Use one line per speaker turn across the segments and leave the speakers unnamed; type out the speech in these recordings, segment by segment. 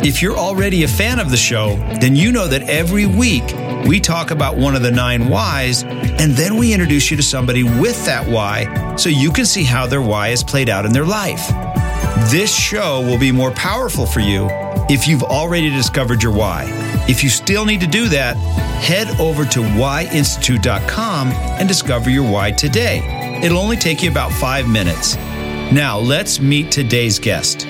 If you're already a fan of the show, then you know that every week we talk about one of the nine whys, and then we introduce you to somebody with that why so you can see how their why is played out in their life. This show will be more powerful for you if you've already discovered your why. If you still need to do that, head over to whyinstitute.com and discover your why today. It'll only take you about five minutes. Now, let's meet today's guest.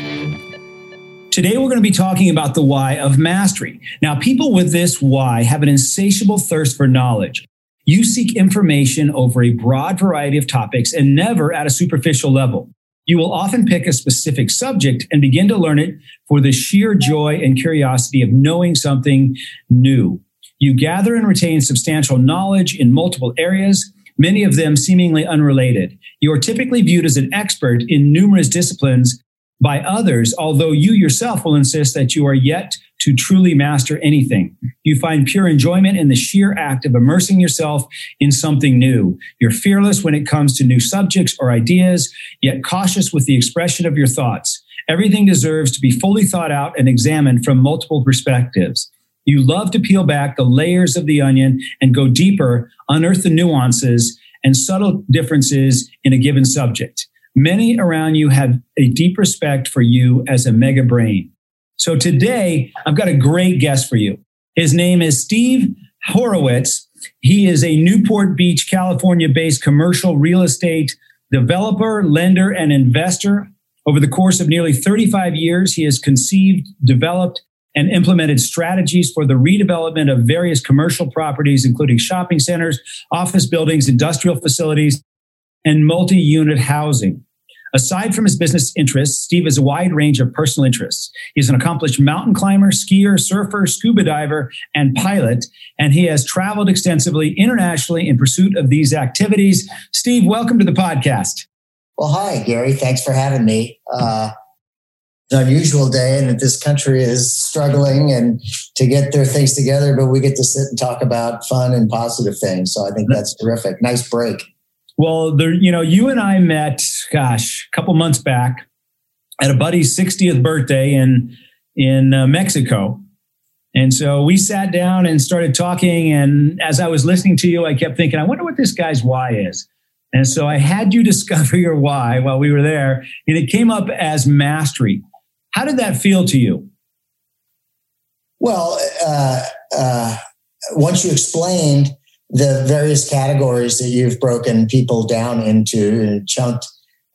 Today, we're going to be talking about the why of mastery. Now, people with this why have an insatiable thirst for knowledge. You seek information over a broad variety of topics and never at a superficial level. You will often pick a specific subject and begin to learn it for the sheer joy and curiosity of knowing something new. You gather and retain substantial knowledge in multiple areas, many of them seemingly unrelated. You are typically viewed as an expert in numerous disciplines by others, although you yourself will insist that you are yet to truly master anything. You find pure enjoyment in the sheer act of immersing yourself in something new. You're fearless when it comes to new subjects or ideas, yet cautious with the expression of your thoughts. Everything deserves to be fully thought out and examined from multiple perspectives. You love to peel back the layers of the onion and go deeper, unearth the nuances and subtle differences in a given subject. Many around you have a deep respect for you as a mega brain. So today, I've got a great guest for you. His name is Steve Horowitz. He is a Newport Beach, California based commercial real estate developer, lender, and investor. Over the course of nearly 35 years, he has conceived, developed, and implemented strategies for the redevelopment of various commercial properties, including shopping centers, office buildings, industrial facilities, and multi unit housing. Aside from his business interests, Steve has a wide range of personal interests. He's an accomplished mountain climber, skier, surfer, scuba diver, and pilot, and he has traveled extensively internationally in pursuit of these activities. Steve, welcome to the podcast.
Well, hi, Gary. Thanks for having me. Uh, an unusual day, and that this country is struggling and to get their things together, but we get to sit and talk about fun and positive things. So I think that's terrific. Nice break.
Well, there, you know, you and I met, gosh, a couple months back at a buddy's 60th birthday in in uh, Mexico. And so we sat down and started talking. And as I was listening to you, I kept thinking, I wonder what this guy's why is. And so I had you discover your why while we were there, and it came up as mastery. How did that feel to you?
Well, uh, uh, once you explained the various categories that you've broken people down into and chunked.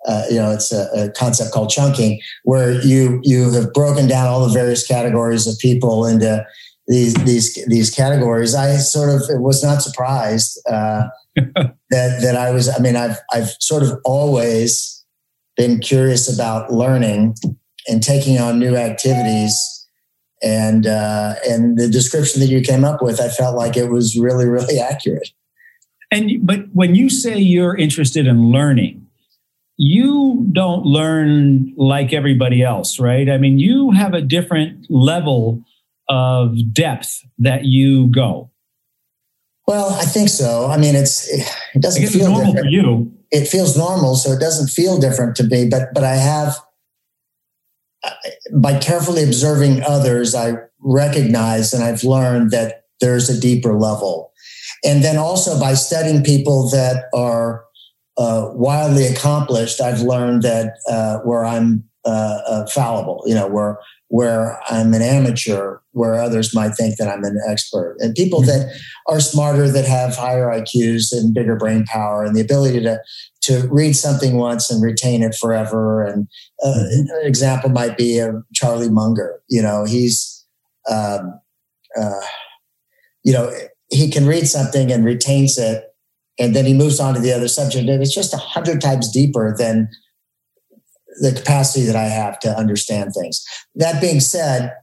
Uh, you know, it's a, a, concept called chunking, where you you have broken down all the various categories of people into these these these categories. I sort of was not surprised uh, that that I was. I mean, I've I've sort of always been curious about learning and taking on new activities and uh, and the description that you came up with, I felt like it was really really accurate.
And but when you say you're interested in learning, you don't learn like everybody else, right? I mean, you have a different level of depth that you go.
Well, I think so. I mean, it's it doesn't feel
normal
different.
for you.
It feels normal, so it doesn't feel different to me. But but I have by carefully observing others, I recognize and I've learned that there's a deeper level. And then also by studying people that are uh, wildly accomplished, I've learned that uh, where I'm uh, uh fallible, you know, where where I'm an amateur, where others might think that I'm an expert, and people mm-hmm. that are smarter, that have higher IQs and bigger brain power, and the ability to to read something once and retain it forever. And uh, mm-hmm. an example might be of Charlie Munger. You know, he's, um, uh, you know, he can read something and retains it, and then he moves on to the other subject, and it's just a hundred times deeper than the capacity that I have to understand things. That being said,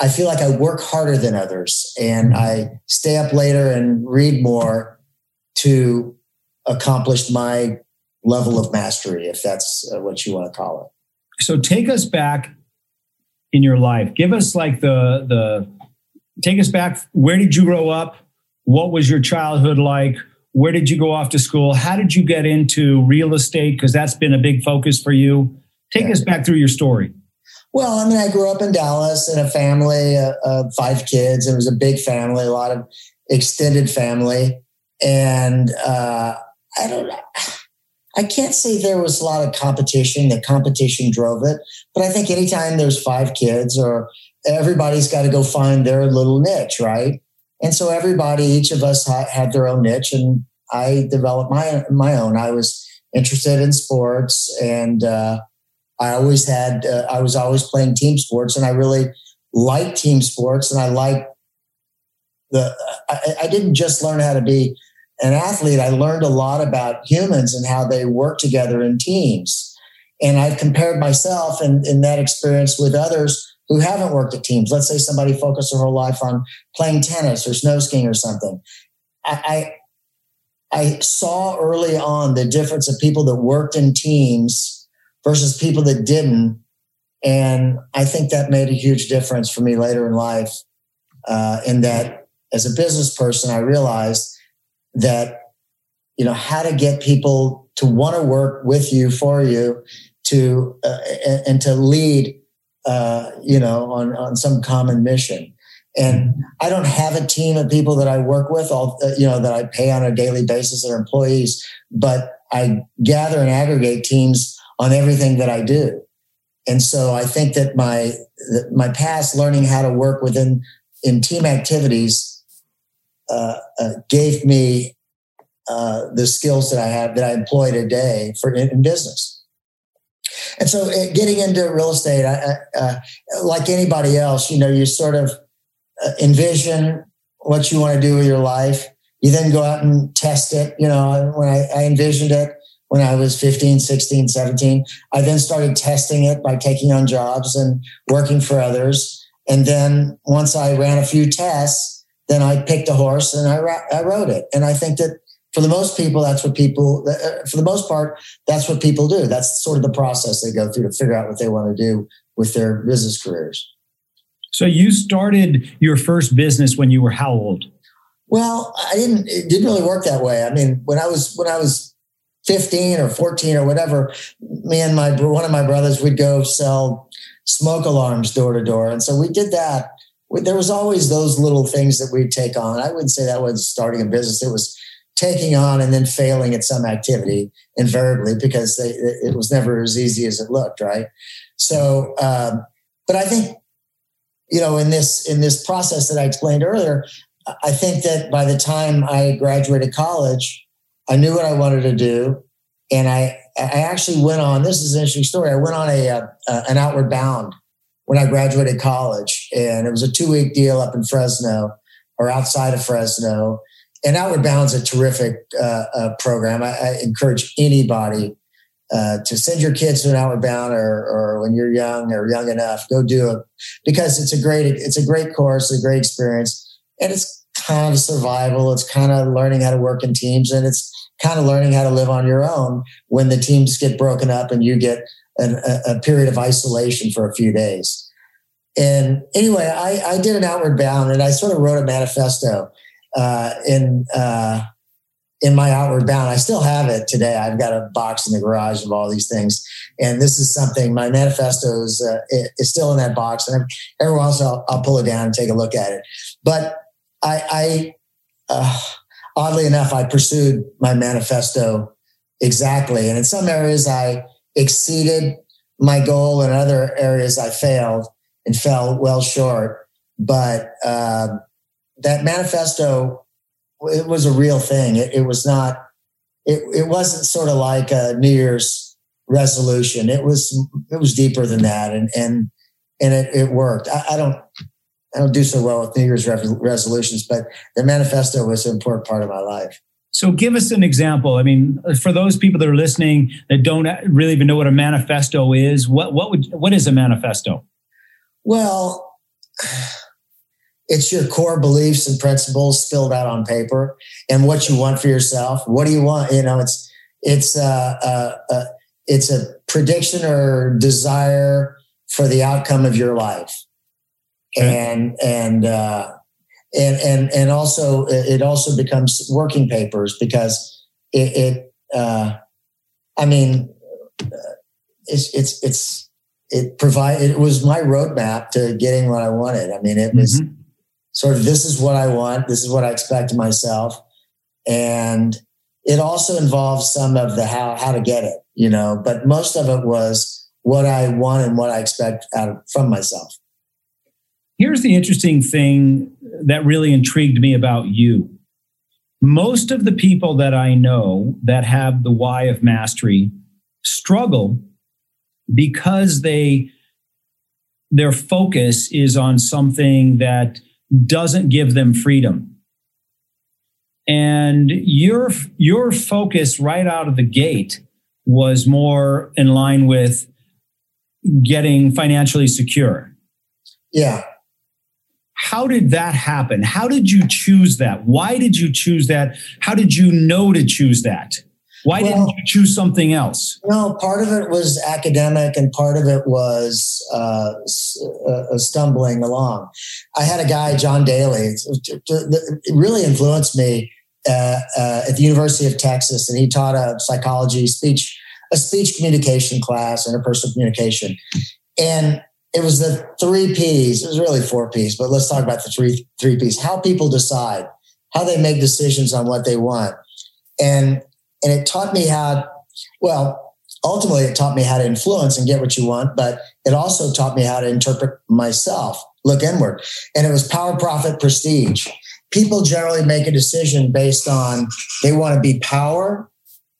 I feel like I work harder than others and I stay up later and read more to accomplish my level of mastery, if that's uh, what you want to call it.
So take us back in your life. Give us like the the take us back. Where did you grow up? What was your childhood like? Where did you go off to school? How did you get into real estate? Because that's been a big focus for you. Take yeah. us back through your story.
Well, I mean, I grew up in Dallas in a family uh, of five kids. It was a big family, a lot of extended family. And uh, I don't. I can't say there was a lot of competition. The competition drove it. But I think anytime there's five kids or everybody's got to go find their little niche, right? And so everybody, each of us had their own niche, and I developed my my own. I was interested in sports, and uh, I always had. Uh, I was always playing team sports, and I really liked team sports, and I liked the. I, I didn't just learn how to be an athlete, I learned a lot about humans and how they work together in teams. And I've compared myself in, in that experience with others who haven't worked at teams. Let's say somebody focused their whole life on playing tennis or snow skiing or something. I, I, I saw early on the difference of people that worked in teams versus people that didn't. And I think that made a huge difference for me later in life. Uh, in that, as a business person, I realized that you know how to get people to want to work with you for you to uh, and, to lead uh, you know on on some common mission and i don't have a team of people that i work with all uh, you know that i pay on a daily basis that are employees but i gather and aggregate teams on everything that i do and so i think that my my past learning how to work within in team activities uh, uh, gave me uh, the skills that I have that I employ today for in, in business. And so, uh, getting into real estate, I, uh, like anybody else, you know, you sort of envision what you want to do with your life. You then go out and test it. You know, when I, I envisioned it when I was 15, 16, 17, I then started testing it by taking on jobs and working for others. And then once I ran a few tests, then I picked a horse and I, I rode it. And I think that for the most people, that's what people, uh, for the most part, that's what people do. That's sort of the process they go through to figure out what they want to do with their business careers.
So you started your first business when you were how old?
Well, I didn't. It didn't really work that way. I mean, when I was when I was fifteen or fourteen or whatever, me and my one of my brothers would go sell smoke alarms door to door, and so we did that there was always those little things that we'd take on. I wouldn't say that was starting a business. It was taking on and then failing at some activity invariably because they, it was never as easy as it looked. Right. So, um, but I think, you know, in this, in this process that I explained earlier, I think that by the time I graduated college, I knew what I wanted to do. And I, I actually went on, this is an interesting story. I went on a, a an outward bound when I graduated college. And it was a two week deal up in Fresno or outside of Fresno. And Outward Bound's a terrific uh, uh, program. I, I, encourage anybody uh, to send your kids to an Outward Bound or, or when you're young or young enough, go do it because it's a great, it's a great course, a great experience. And it's kind of survival. It's kind of learning how to work in teams and it's kind of learning how to live on your own when the teams get broken up and you get an, a, a, period of isolation for a few days. And anyway, I, I, did an outward bound and I sort of wrote a manifesto uh, in uh, in my outward bound. I still have it today. I've got a box in the garage of all these things, and this is something. My manifesto is uh, is still in that box, and every once I'll, I'll, pull it down and take a look at it. But I, I uh, oddly enough, I pursued my manifesto exactly, and in some areas I exceeded my goal and in other areas I failed and fell well short. But uh, that manifesto, it was a real thing. It, it was not, it, it wasn't sort of like a New Year's resolution. It was, it was deeper than that. And, and, and it, it worked. I, I don't, I don't do so well with New Year's resolutions, but the manifesto was an important part of my life.
So give us an example. I mean, for those people that are listening that don't really even know what a manifesto is, what what would what is a manifesto?
Well, it's your core beliefs and principles spilled out on paper and what you want for yourself. What do you want? You know, it's it's uh, uh, uh, it's a prediction or desire for the outcome of your life, okay. and and uh, and and and also it also becomes working papers because it, it uh, I mean, it's it's it's it provide it was my roadmap to getting what I wanted. I mean, it was mm-hmm. sort of this is what I want, this is what I expect of myself, and it also involves some of the how how to get it, you know. But most of it was what I want and what I expect out of, from myself.
Here's the interesting thing that really intrigued me about you. Most of the people that I know that have the why of mastery struggle because they their focus is on something that doesn't give them freedom. And your your focus right out of the gate was more in line with getting financially secure.
Yeah.
How did that happen? How did you choose that? Why did you choose that? How did you know to choose that? Why well, didn't you choose something else?
No, part of it was academic and part of it was uh, uh, stumbling along. I had a guy, John Daly, really influenced me uh, uh, at the University of Texas, and he taught a psychology speech, a speech communication class, interpersonal communication. And it was the three P's. It was really four P's, but let's talk about the three three P's. How people decide, how they make decisions on what they want, and and it taught me how. Well, ultimately, it taught me how to influence and get what you want, but it also taught me how to interpret myself, look inward, and it was power, profit, prestige. People generally make a decision based on they want to be power.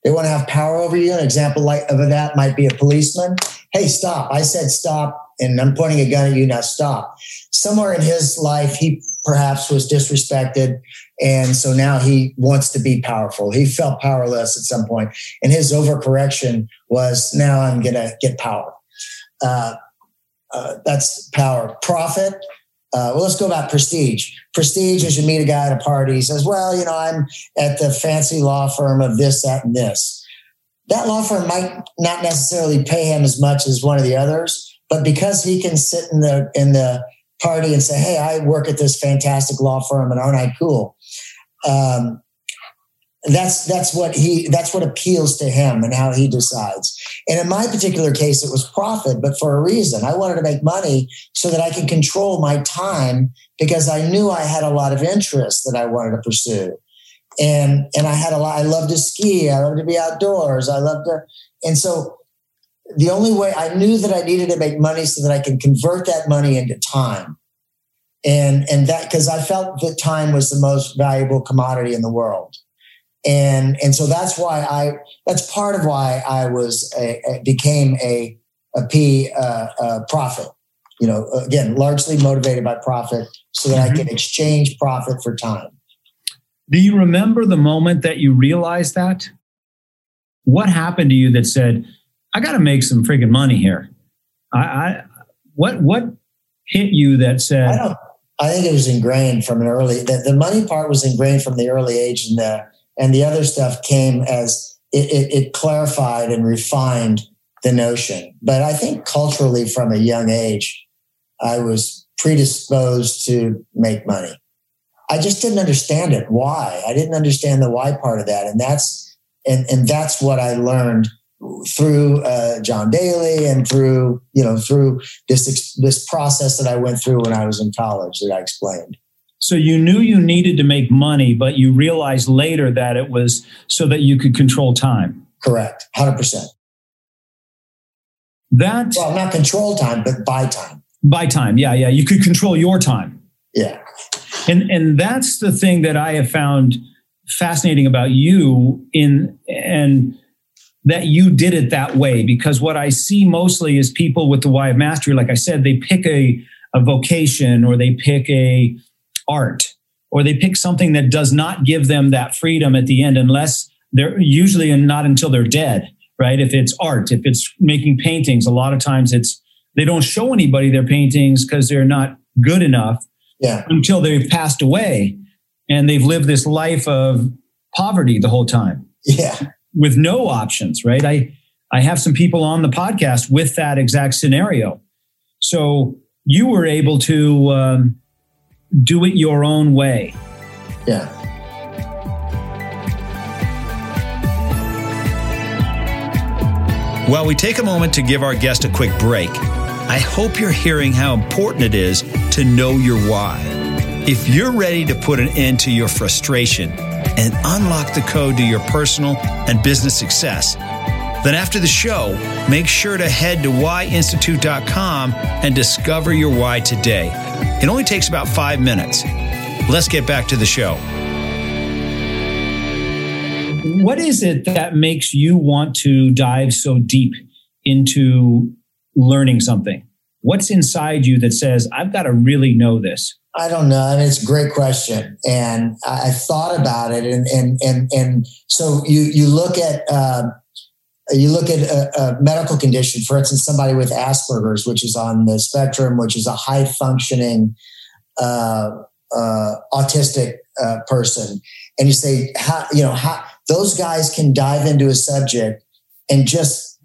They want to have power over you. An example like of that might be a policeman. Hey, stop! I said stop and I'm pointing a gun at you, now stop. Somewhere in his life, he perhaps was disrespected. And so now he wants to be powerful. He felt powerless at some point, And his overcorrection was now I'm going to get power. Uh, uh, that's power. Profit. Uh, well, let's go about prestige. Prestige is you meet a guy at a party. He says, Well, you know, I'm at the fancy law firm of this, that, and this. That law firm might not necessarily pay him as much as one of the others, but because he can sit in the in the party and say, "Hey, I work at this fantastic law firm, and aren't I cool?" Um, that's that's what he that's what appeals to him and how he decides. And in my particular case, it was profit, but for a reason. I wanted to make money so that I could control my time because I knew I had a lot of interests that I wanted to pursue. And and I had a lot. I love to ski. I love to be outdoors. I love to. And so the only way I knew that I needed to make money so that I can convert that money into time. And, and that, cause I felt that time was the most valuable commodity in the world. And, and so that's why I, that's part of why I was, a, a became a, a P, uh, uh, profit, you know, again, largely motivated by profit so that mm-hmm. I can exchange profit for time.
Do you remember the moment that you realized that? What happened to you that said, I got to make some freaking money here. I, I, what what hit you that said?
I don't. I think it was ingrained from an early. The, the money part was ingrained from the early age, and the and the other stuff came as it, it, it clarified and refined the notion. But I think culturally, from a young age, I was predisposed to make money. I just didn't understand it. Why? I didn't understand the why part of that, and that's and and that's what I learned through uh, John Daly and through you know through this this process that I went through when I was in college that I explained.
So you knew you needed to make money, but you realized later that it was so that you could control time.
Correct, hundred percent.
That
well, not control time, but buy time.
Buy time, yeah, yeah. You could control your time.
Yeah,
and and that's the thing that I have found fascinating about you in and that you did it that way because what I see mostly is people with the why of mastery, like I said, they pick a, a vocation or they pick a art or they pick something that does not give them that freedom at the end unless they're usually and not until they're dead, right? If it's art, if it's making paintings, a lot of times it's they don't show anybody their paintings because they're not good enough
yeah.
until they've passed away and they've lived this life of poverty the whole time.
Yeah.
With no options, right? I I have some people on the podcast with that exact scenario. So you were able to um, do it your own way.
Yeah.
While we take a moment to give our guest a quick break, I hope you're hearing how important it is to know your why. If you're ready to put an end to your frustration and unlock the code to your personal and business success, then after the show, make sure to head to whyinstitute.com and discover your why today. It only takes about five minutes. Let's get back to the show.
What is it that makes you want to dive so deep into learning something? What's inside you that says, I've got to really know this?
I don't know. I mean, it's a great question, and I, I thought about it, and and and and so you you look at uh, you look at a, a, medical condition, for instance, somebody with Asperger's, which is on the spectrum, which is a high functioning uh, uh, autistic uh, person, and you say, how you know how those guys can dive into a subject and just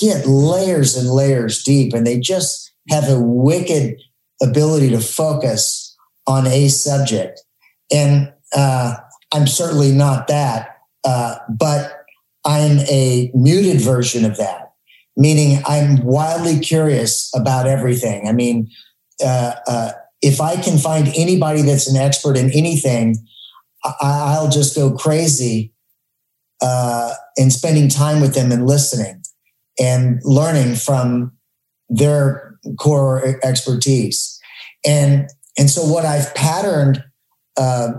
get layers and layers deep, and they just have a wicked ability to focus on a subject. And uh, I'm certainly not that, uh, but I'm a muted version of that, meaning I'm wildly curious about everything. I mean, uh, uh if I can find anybody that's an expert in anything, I- will just go crazy uh, in spending time with them and listening and learning from their core expertise. And and so what I've patterned, uh,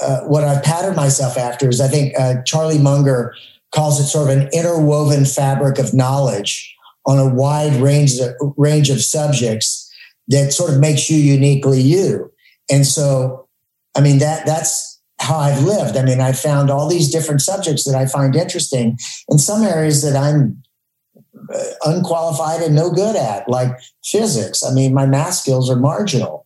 uh, what I've patterned myself after is I think uh, Charlie Munger calls it sort of an interwoven fabric of knowledge on a wide range of, range of subjects that sort of makes you uniquely you. And so, I mean that that's how I've lived. I mean, I found all these different subjects that I find interesting in some areas that I'm uh, unqualified and no good at, like physics. I mean, my math skills are marginal,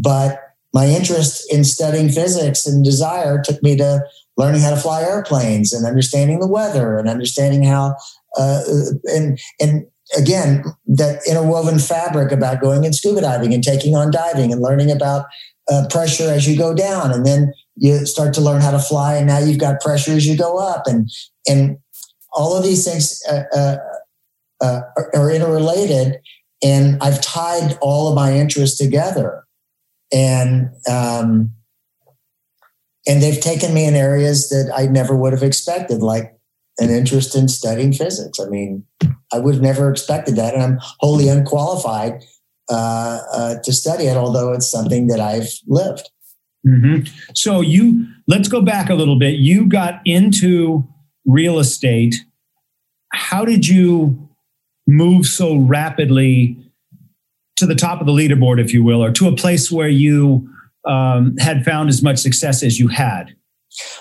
but my interest in studying physics and desire took me to learning how to fly airplanes and understanding the weather and understanding how uh, and and again that interwoven fabric about going and scuba diving and taking on diving and learning about uh, pressure as you go down and then you start to learn how to fly and now you've got pressure as you go up and and all of these things uh, uh uh, are interrelated. And I've tied all of my interests together. And, um, and they've taken me in areas that I never would have expected, like an interest in studying physics. I mean, I would have never expected that. And I'm wholly unqualified uh, uh, to study it, although it's something that I've lived.
Mm-hmm. So you let's go back a little bit. You got into real estate. How did you move so rapidly to the top of the leaderboard, if you will, or to a place where you um, had found as much success as you had?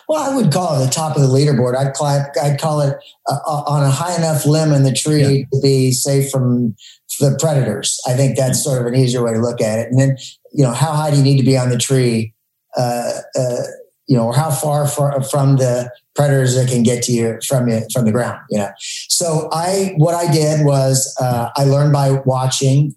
Well, I would call it the top of the leaderboard. I'd call it, I'd call it uh, uh, on a high enough limb in the tree yeah. to be safe from the predators. I think that's sort of an easier way to look at it. And then, you know, how high do you need to be on the tree? Uh, uh, you know, or how far from the predators that can get to you from you from the ground. You know, so I what I did was uh, I learned by watching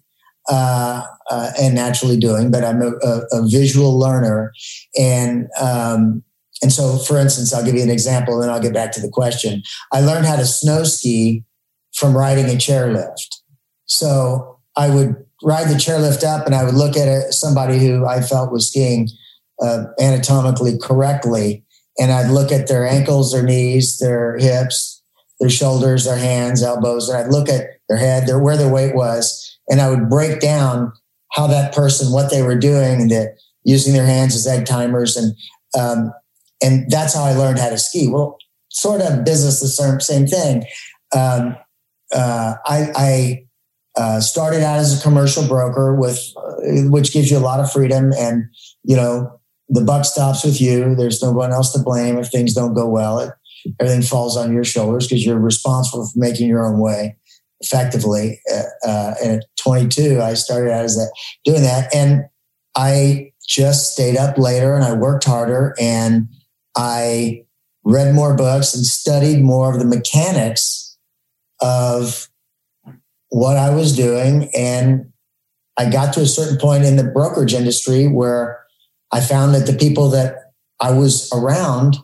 uh, uh, and naturally doing, but I'm a, a, a visual learner, and um, and so for instance, I'll give you an example, then I'll get back to the question. I learned how to snow ski from riding a chairlift. So I would ride the chairlift up, and I would look at it, somebody who I felt was skiing uh, anatomically correctly. And I'd look at their ankles, their knees, their hips, their shoulders, their hands, elbows, and I'd look at their head, their, where their weight was, and I would break down how that person, what they were doing, and that using their hands as egg timers, and um, and that's how I learned how to ski. Well, sort of business the same, thing. Um, uh, I, I uh, started out as a commercial broker with, uh, which gives you a lot of freedom and you know the buck stops with you. There's no one else to blame if things don't go well. It, everything falls on your shoulders because you're responsible for making your own way effectively. Uh, uh, and 22, I started out as that doing that. And I just stayed up later and I worked harder and I read more books and studied more of the mechanics of what I was doing. And I got to a certain point in the brokerage industry where I found that the people that I was around,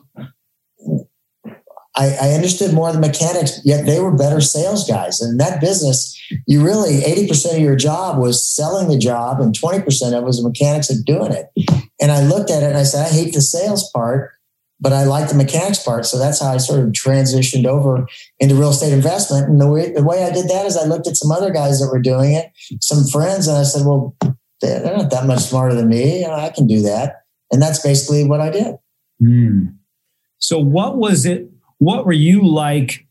I, I understood more of the mechanics, yet they were better sales guys. And in that business, you really 80% of your job was selling the job and 20% of it was the mechanics of doing it. And I looked at it and I said, I hate the sales part but I like the mechanics part. So that's how I sort of transitioned over into real estate investment. And the way, the way I did that is I looked at some other guys that were doing it, some friends, and I said, well, they're not that much smarter than me. I can do that. And that's basically what I did.
Mm. So, what was it? What were you like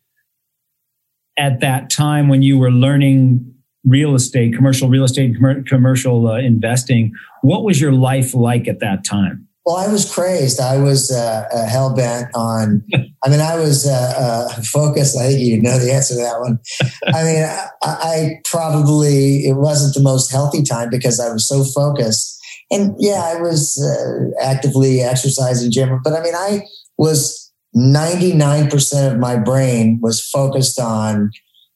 at that time when you were learning real estate, commercial real estate, commercial uh, investing? What was your life like at that time?
Well, I was crazed. I was uh, uh, hell bent on. I mean, I was uh, uh, focused. I think you know the answer to that one. I mean, I, I, probably it wasn't the most healthy time because I was so focused. And yeah, I was uh, actively exercising gym, but I mean, I was ninety nine percent of my brain was focused on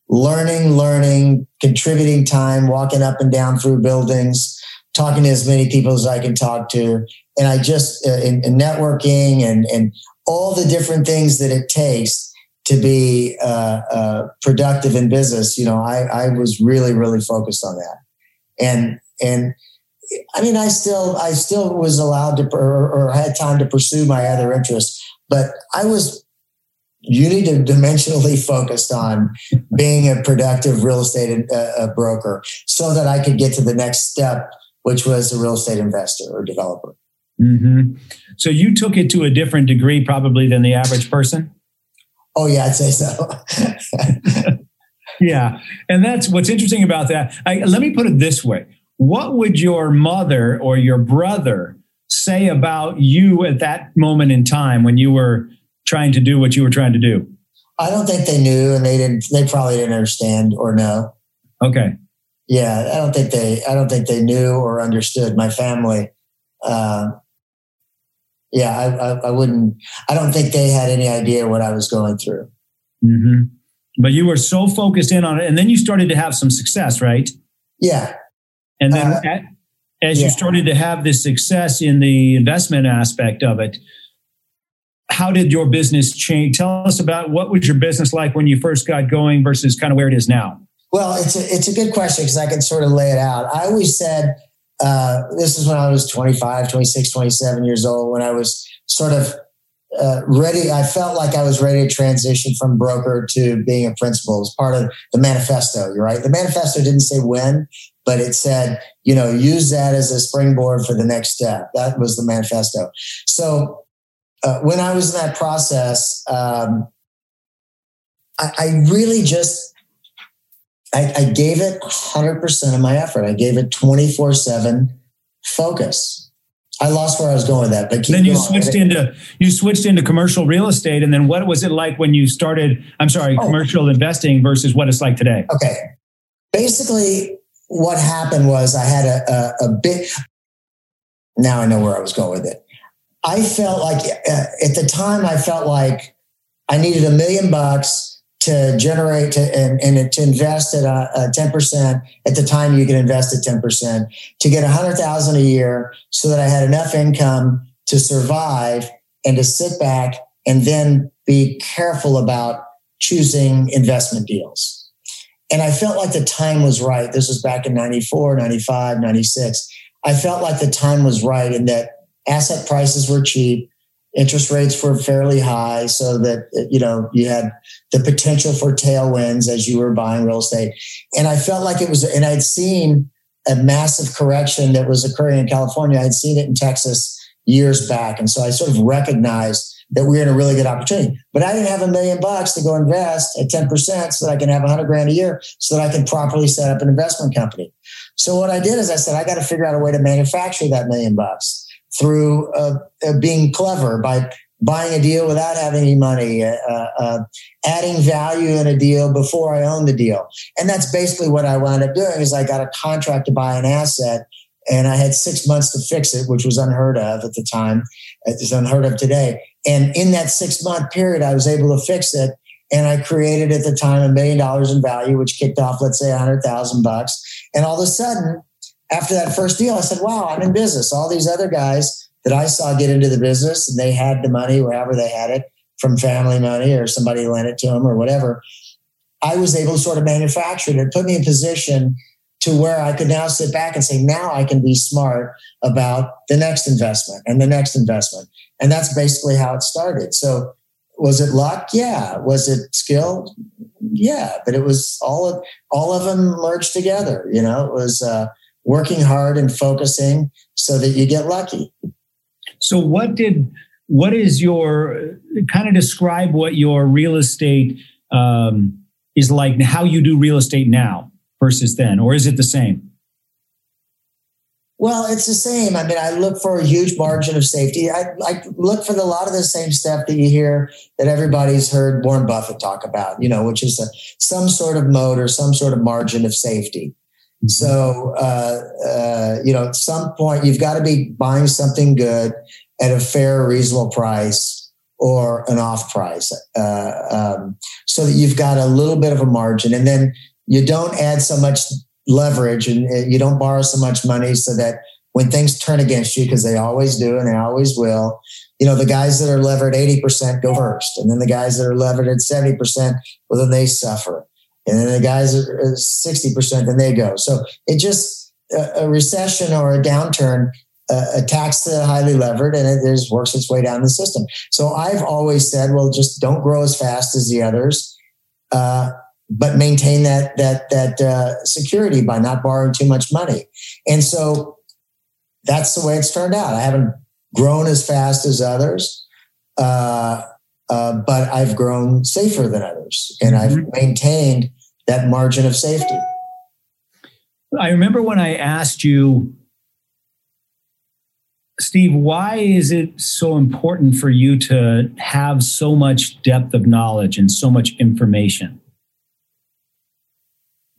learning, learning, contributing time, walking up and down through buildings, talking to as many people as I can talk to and I just uh, in, in, networking and and all the different things that it takes to be uh, uh, productive in business. You know, I I was really really focused on that, and and I mean, I still I still was allowed to or, or had time to pursue my other interests, but I was unidimensionally focused on being a productive real estate uh, broker so that I could get to the next step, which was a real estate investor or developer.
Mm-hmm. So you took it to a different degree, probably than the average person.
Oh yeah, I'd say so.
yeah, and that's what's interesting about that. I, let me put it this way: What would your mother or your brother say about you at that moment in time when you were trying to do what you were trying to do?
I don't think they knew, and they didn't. They probably didn't understand or know.
Okay.
Yeah, I don't think they. I don't think they knew or understood my family. Uh, yeah, I, I, I, wouldn't. I don't think they had any idea what I was going through.
Mm-hmm. But you were so focused in on it, and then you started to have some success, right?
Yeah.
And then uh, at, as yeah. you started to have this success in the investment aspect of it, how did your business change? Tell us about what was your business like when you first got going versus kind of where it is now.
Well, it's a, it's a good question because I can sort of lay it out. I always said uh, this is when I was 25, 26, 27 years old, when I was sort of uh, ready. I felt like I was ready to transition from broker to being a principal as part of the manifesto. You're right. The manifesto didn't say when, but it said, you know, use that as a springboard for the next step. That was the manifesto. So uh, when I was in that process, um, I, I really just I, I gave it 100% of my effort. I gave it 24 7 focus. I lost where I was going with that, but
then you going. switched into you switched into commercial real estate, and then what was it like when you started? I'm sorry, oh. commercial investing versus what it's like today.
Okay, basically, what happened was I had a, a, a bit. Now I know where I was going with it. I felt like uh, at the time I felt like I needed a million bucks to generate to, and, and to invest at a, a 10% at the time you can invest at 10% to get 100000 a year so that i had enough income to survive and to sit back and then be careful about choosing investment deals. And i felt like the time was right. This was back in 94 95 96 i felt like the time was right and that asset prices were cheap interest rates were fairly high so that you know you had the potential for tailwinds as you were buying real estate. And i felt like it was and i'd seen a massive correction that was occurring in california. I'd seen it in texas years back. And so i sort of recognized that we are in a really good opportunity. But i didn't have a million bucks to go invest at 10% so that i can have 100 grand a year so that i can properly set up an investment company. So what i did is i said i got to figure out a way to manufacture that million bucks through uh, uh, being clever by buying a deal without having any money, uh, uh, adding value in a deal before I own the deal. And that's basically what I wound up doing is I got a contract to buy an asset and I had six months to fix it, which was unheard of at the time. It's unheard of today. And in that six month period, I was able to fix it. And I created at the time a million dollars in value, which kicked off, let's say, a hundred thousand bucks. And all of a sudden, after that first deal, I said, wow, I'm in business. All these other guys that I saw get into the business and they had the money wherever they had it from family money or somebody lent it to them or whatever. I was able to sort of manufacture it. It put me in position to where I could now sit back and say, now I can be smart about the next investment and the next investment. And that's basically how it started. So was it luck? Yeah. Was it skill? Yeah. But it was all of, all of them merged together. You know, it was uh, working hard and focusing so that you get lucky.
So what did, what is your, kind of describe what your real estate um, is like, how you do real estate now? versus then, or is it the same?
Well, it's the same. I mean, I look for a huge margin of safety. I, I look for the, a lot of the same stuff that you hear that everybody's heard Warren Buffett talk about, you know, which is a, some sort of moat or some sort of margin of safety. So, uh, uh, you know, at some point you've got to be buying something good at a fair, reasonable price or an off price, uh, um, so that you've got a little bit of a margin. And then you don't add so much leverage and uh, you don't borrow so much money so that when things turn against you, because they always do and they always will, you know, the guys that are levered 80% go first. And then the guys that are levered at 70%, well, then they suffer. And then the guys are 60%, then they go. So it just, a recession or a downturn uh, attacks the highly levered and it just works its way down the system. So I've always said, well, just don't grow as fast as the others. Uh, but maintain that that that uh, security by not borrowing too much money. And so that's the way it's turned out. I haven't grown as fast as others, uh, uh, but I've grown safer than others, and mm-hmm. I've maintained that margin of safety.
I remember when I asked you, Steve, why is it so important for you to have so much depth of knowledge and so much information?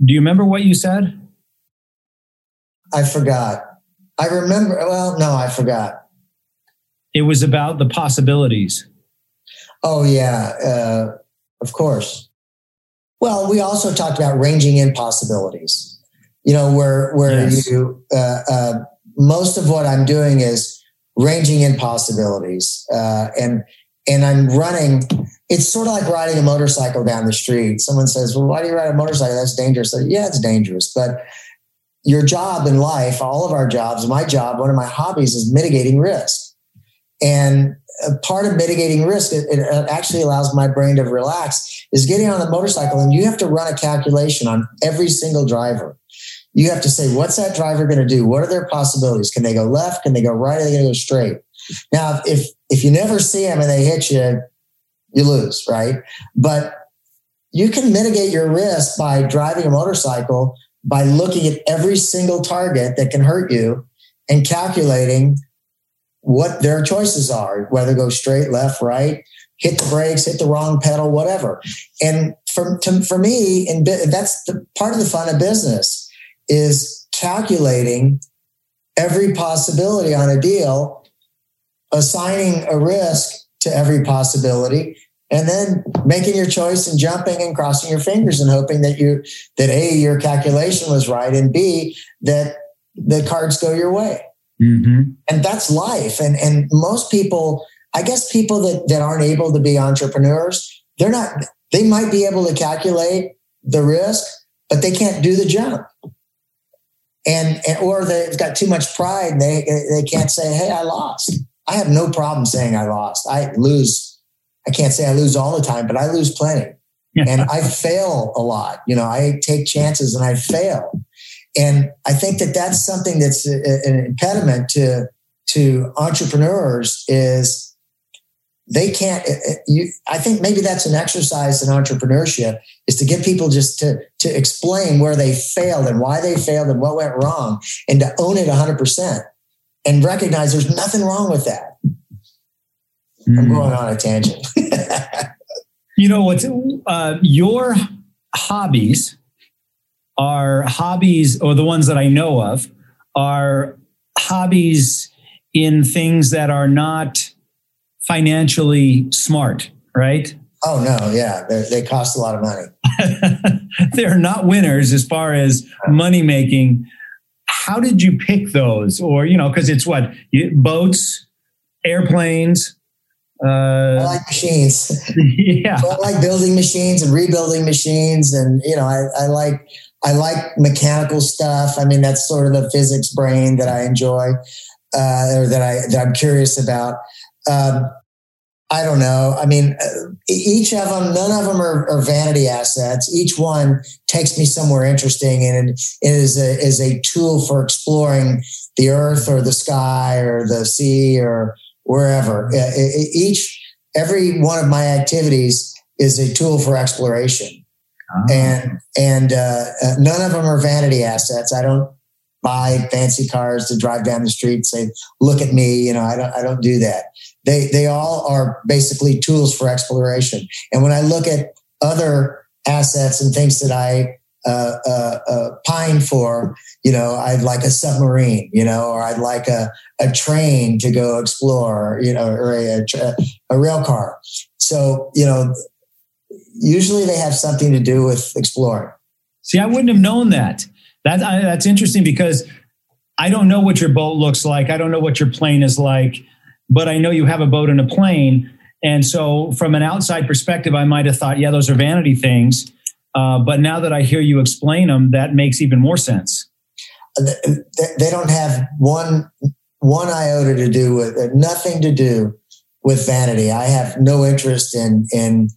Do you remember what you said?
I forgot. I remember. Well, no, I forgot.
It was about the possibilities.
Oh yeah, uh, of course. Well, we also talked about ranging in possibilities. You know, where where yes. you uh, uh, most of what I'm doing is ranging in possibilities, uh, and and I'm running it's sort of like riding a motorcycle down the street. Someone says, Well, why do you ride a motorcycle? That's dangerous. yeah, it's dangerous. But your job in life, all of our jobs, my job, one of my hobbies is mitigating risk. And part of mitigating risk, it, it actually allows my brain to relax, is getting on the motorcycle. And you have to run a calculation on every single driver. You have to say, what's that driver going to do? What are their possibilities? Can they go left? Can they go right? Are they going to go straight? Now, if if you never see them and they hit you, you lose, right? But you can mitigate your risk by driving a motorcycle by looking at every single target that can hurt you and calculating what their choices are, whether go straight, left, right, hit the brakes, hit the wrong pedal, whatever. And for, to, for me, and that's the part of the fun of business is calculating every possibility on a deal, assigning a risk to every possibility and then making your choice and jumping and crossing your fingers and hoping that you that a your calculation was right and b that the cards go your way mm-hmm. and that's life and and most people i guess people that that aren't able to be entrepreneurs they're not they might be able to calculate the risk but they can't do the jump and, and or they've got too much pride they they can't say hey i lost I have no problem saying I lost. I lose. I can't say I lose all the time, but I lose plenty. and I fail a lot. You know, I take chances and I fail. And I think that that's something that's an impediment to to entrepreneurs is they can't you I think maybe that's an exercise in entrepreneurship is to get people just to to explain where they failed and why they failed and what went wrong and to own it 100% and recognize there's nothing wrong with that. mm. I'm going on a tangent.
you know what? Uh, your hobbies are hobbies, or the ones that I know of, are hobbies in things that are not financially smart, right?
Oh no, yeah, They're, they cost a lot of money.
They're not winners as far as money making. How did you pick those? Or you know, because it's what boats, airplanes.
Uh, I like machines.
Yeah,
so I like building machines and rebuilding machines, and you know, I, I like I like mechanical stuff. I mean, that's sort of the physics brain that I enjoy, uh, or that I that I'm curious about. Um, I don't know. I mean, uh, each of them, none of them are, are, vanity assets. Each one takes me somewhere interesting and is a, is a tool for exploring the earth or the sky or the sea or wherever. Each, every one of my activities is a tool for exploration. Oh. And, and uh, uh, none of them are vanity assets. I don't buy fancy cars to drive down the street and say, look at me. You know, I don't, I don't do that they they all are basically tools for exploration. And when I look at other assets and things that I uh, uh, uh, pine for, you know, I'd like a submarine, you know, or I'd like a, a train to go explore, you know, or a, a, a rail car. So, you know, usually they have something to do with exploring.
See, I wouldn't have known that. That I, that's interesting because I don't know what your boat looks like. I don't know what your plane is like but I know you have a boat and a plane. And so, from an outside perspective, I might have thought, yeah, those are vanity things. Uh, but now that I hear you explain them, that makes even more sense.
They don't have one one iota to do with uh, nothing to do with vanity. I have no interest in in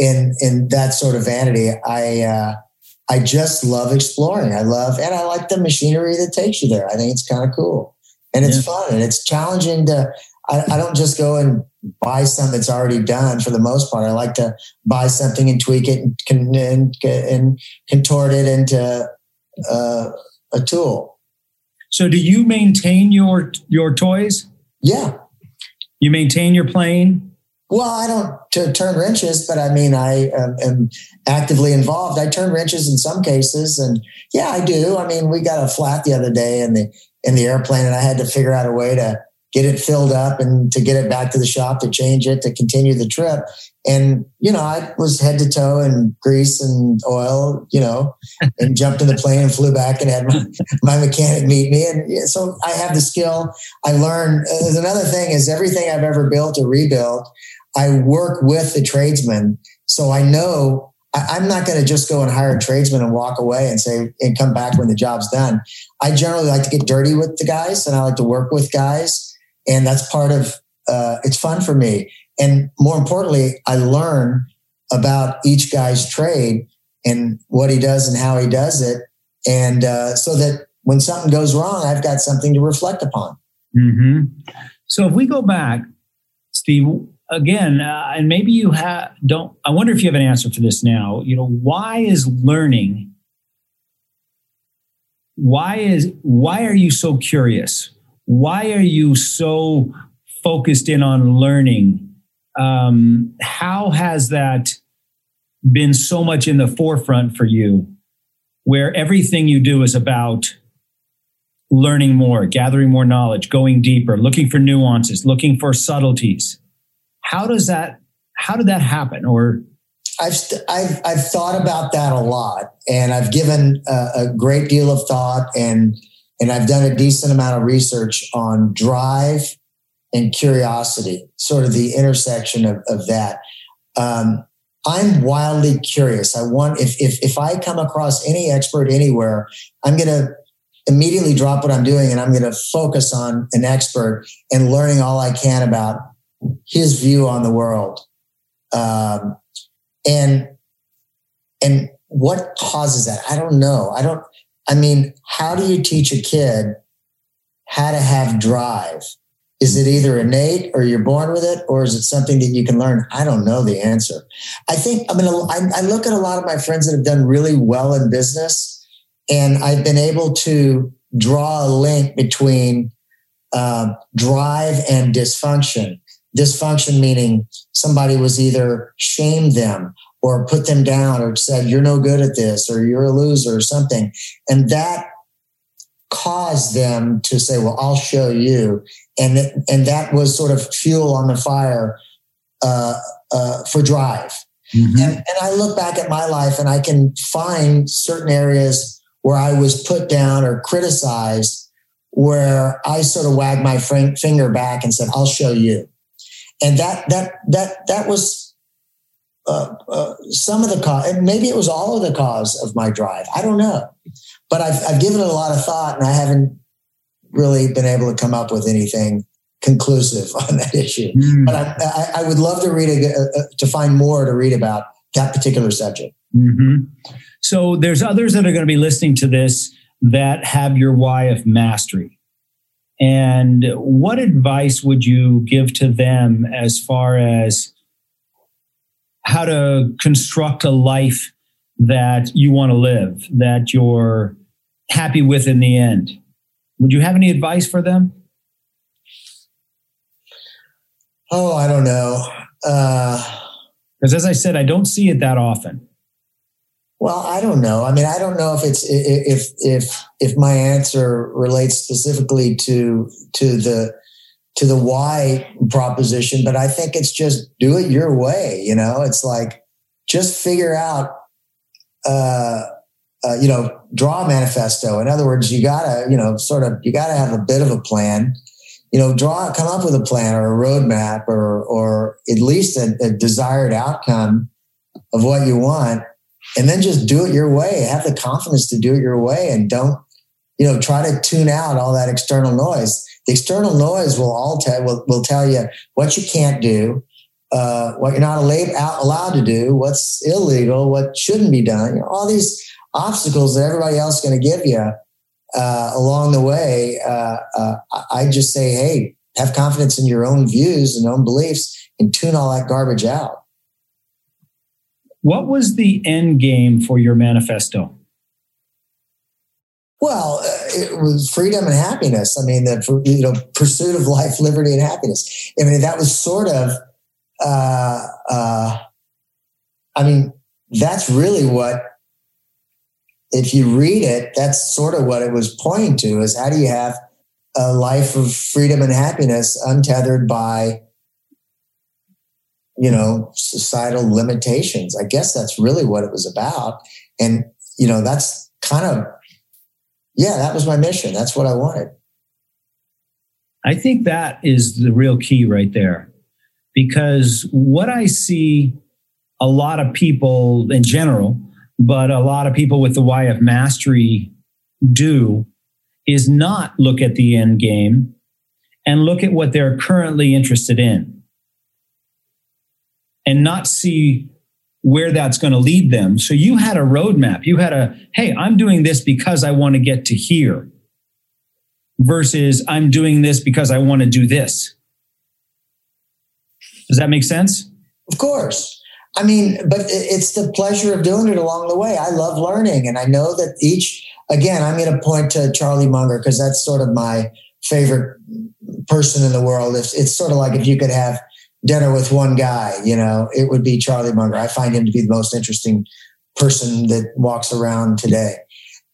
in in that sort of vanity. I uh, I just love exploring. I love and I like the machinery that takes you there. I think it's kind of cool and it's yeah. fun and it's challenging to I, I don't just go and buy something that's already done for the most part. I like to buy something and tweak it and, and, and contort it into uh, a tool.
So, do you maintain your your toys?
Yeah,
you maintain your plane.
Well, I don't to turn wrenches, but I mean, I am, am, actively involved. I turn wrenches in some cases, and yeah, I do. I mean, we got a flat the other day in the in the airplane, and I had to figure out a way to get it filled up and to get it back to the shop to change it to continue the trip. And, you know, I was head to toe in grease and oil, you know, and jumped in the plane and flew back and had my, my mechanic meet me. And so I have the skill. I learned. Uh, another thing is everything I've ever built or rebuilt, I work with the tradesman. So I know I'm not going to just go and hire a tradesman and walk away and say, and come back when the job's done. I generally like to get dirty with the guys and I like to work with guys and that's part of uh, it's fun for me. And more importantly, I learn about each guy's trade and what he does and how he does it, and uh, so that when something goes wrong, I've got something to reflect upon.
Mm-hmm. So if we go back, Steve, again, uh, and maybe you have don't. I wonder if you have an answer for this now. You know, why is learning? Why is why are you so curious? why are you so focused in on learning? Um, how has that been so much in the forefront for you, where everything you do is about learning more, gathering more knowledge, going deeper, looking for nuances, looking for subtleties? How does that? How did that happen? Or
I've, I've, I've thought about that a lot and I've given a, a, great deal of thought and and I've done a decent amount of research on drive and curiosity, sort of the intersection of, of that. Um, I'm wildly curious. I want if if if I come across any expert anywhere, I'm going to immediately drop what I'm doing and I'm going to focus on an expert and learning all I can about his view on the world. Um, and and what causes that? I don't know. I don't I mean, how do you teach a kid how to have drive? Is it either innate or you're born with it, or is it something that you can learn? I don't know the answer. I think, I mean, I, look at a lot of my friends that have done really well in business, and I've been able to draw a link between uh, drive and dysfunction. Dysfunction meaning somebody was either shamed them or put them down or said you're no good at this or you're a loser or something. And that caused them to say well i'll show you. And and that was sort of fuel on the fire uh, uh, for drive. Mm-hmm. and, and i look back at my life and i can find certain areas where i was put down or criticized where i sort of wagged my finger back and said i'll show you and that that that that was uh, uh, some of the cause, and maybe it was all of the cause of my drive. I don't know, but I've I've given it a lot of thought, and I haven't really been able to come up with anything conclusive on that issue. Mm. But I, I, I, would love to read a, uh, to find more to read about that particular subject.
Mm-hmm. So there's others that are going to be listening to this that have your why of mastery. And what advice would you give to them as far as how to construct a life that you want to live, that you're happy with in the end? Would you have any advice for them?
Oh, I don't know.
Because uh, as I said, I don't see it that often.
Well, I don't know. I mean, I don't know if it's if if if my answer relates specifically to to the to the why proposition, but I think it's just do it your way. You know, it's like just figure out, uh, uh, you know, draw a manifesto. In other words, you gotta, you know, sort of, you gotta have a bit of a plan. You know, draw, come up with a plan or a roadmap or or at least a, a desired outcome of what you want and then just do it your way. Have the confidence to do it your way and don't, you know, try to tune out all that external noise. The external noise will all tell will, will tell you what you can't do, uh, what you're not allowed to do, what's illegal, what shouldn't be done. You know, all these obstacles that everybody else is going to give you uh, along the way. Uh, uh I just say, hey, have confidence in your own views and own beliefs, and tune all that garbage out.
What was the end game for your manifesto?
Well, uh, it was freedom and happiness. I mean, the you know pursuit of life, liberty, and happiness. I mean, that was sort of. Uh, uh, I mean, that's really what. If you read it, that's sort of what it was pointing to: is how do you have a life of freedom and happiness untethered by you know, societal limitations. I guess that's really what it was about. And, you know, that's kind of, yeah, that was my mission. That's what I wanted.
I think that is the real key right there. Because what I see a lot of people in general, but a lot of people with the why of mastery do is not look at the end game and look at what they're currently interested in and not see where that's going to lead them. So you had a roadmap. You had a, hey, I'm doing this because I want to get to here versus I'm doing this because I want to do this. Does that make sense?
Of course. I mean, but it's the pleasure of doing it along the way. I love learning. And I know that each, again, I'm going to point to Charlie Munger because that's sort of my favorite person in the world. It's, it's sort of like if you could have dinner with one guy, you know, it would be Charlie Munger. I find him to be the most interesting person that walks around today.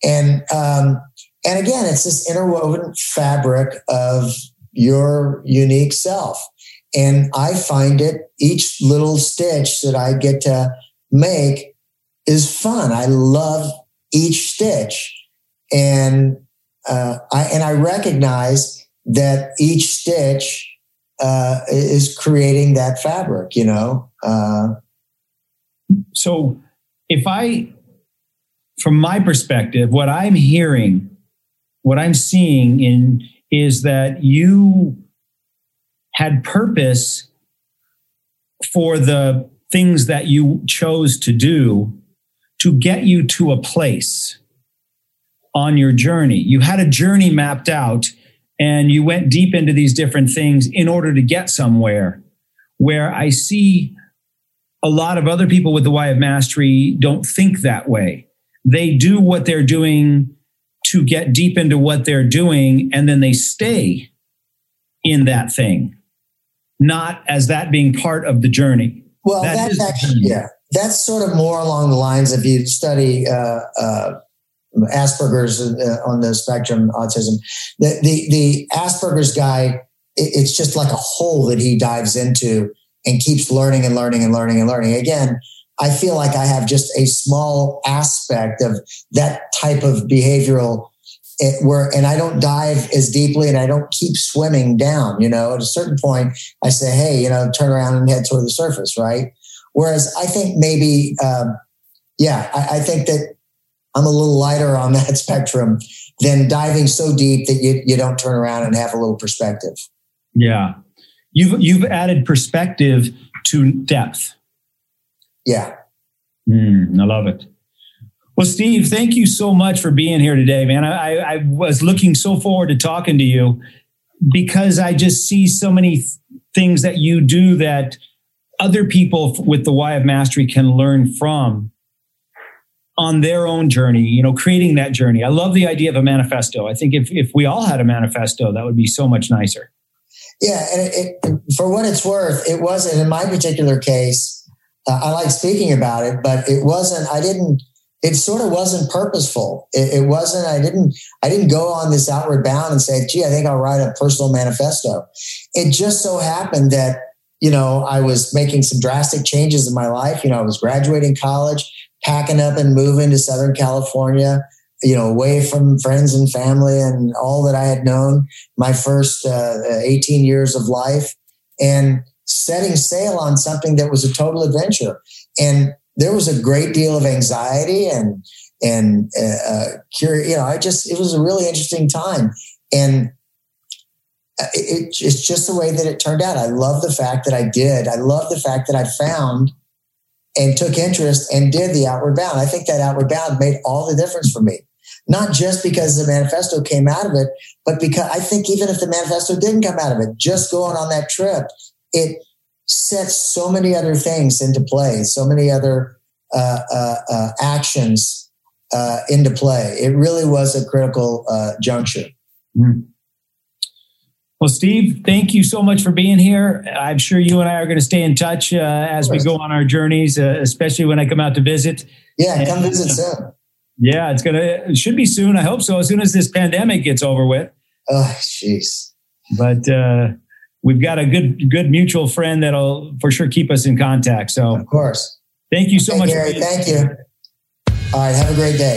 And um, and again, it's this interwoven fabric of your unique self. And I find it each little stitch that I get to make is fun. I love each stitch. And uh, I and I recognize that each stitch uh, is creating that fabric, you know. Uh,
so, if I, from my perspective, what I'm hearing, what I'm seeing in is that you had purpose for the things that you chose to do to get you to a place on your journey. You had a journey mapped out and you went deep into these different things in order to get somewhere where I see a lot of other people with the why of mastery don't think that way. They do what they're doing to get deep into what they're doing, and then they stay in that thing. not as that being part of the journey.
Well, that that's actually, yeah, that's sort of more along the lines of you study uh, uh, Asperger's uh, on the spectrum, autism. The, the, the Asperger's guy, it's just like a hole that he dives into and keeps learning and learning and learning and learning. Again, I feel like I have just a small aspect of that type of behavioral it, eh, where, and I don't dive as deeply and I don't keep swimming down, you know, at a certain point I say, Hey, you know, turn around and head toward the surface. Right. Whereas I think maybe, um, yeah, I, I think that I'm a little lighter on that spectrum than diving so deep that you, you don't turn around and have a little perspective.
Yeah. You've, you've added perspective to depth.
Yeah.
Mm, I love it. Well, Steve, thank you so much for being here today, man. I, I was looking so forward to talking to you because I just see so many th- things that you do that other people with the why of mastery can learn from on their own journey, you know, creating that journey. I love the idea of a manifesto. I think if, if we all had a manifesto, that would be so much nicer.
Yeah. And it, it, for what it's worth, it wasn't in my particular case. Uh, I like speaking about it, but it wasn't, I didn't, it sort of wasn't purposeful. It, it, wasn't, I didn't, I didn't go on this outward bound and say, gee, I think I'll write a personal manifesto. It just so happened that, you know, I was making some drastic changes in my life. You know, I was graduating college, packing up and moving to Southern California, you know, away from friends and family and all that I had known my first uh, 18 years of life. And setting sail on something that was a total adventure. And there was a great deal of anxiety and and uh, uh curious. You know, I just it was a really interesting time, and uh, it, it's just the way that it turned out. I love the fact that I did. I love the fact that I found and took interest and did the outward bound. I think that outward bound made all the difference for me. Not just because the manifesto came out of it, but because I think even if the manifesto didn't come out of it, just going on that trip it sets so many other things into play, so many other uh, uh, uh, actions uh, into play. It really was a critical uh, juncture. Mm.
Well, Steve, thank you so much for being here. I'm sure you and I are going to stay in touch uh, as we go on our journeys, uh, especially when I come out to visit.
Yeah, come visit uh, soon.
Yeah, it's gonna. It should be soon. I hope so. As soon as this pandemic gets over with.
Oh, jeez.
But uh, we've got a good good mutual friend that'll for sure keep us in contact. So
of course.
Thank you so much.
Gary, thank you. All right, have a great day.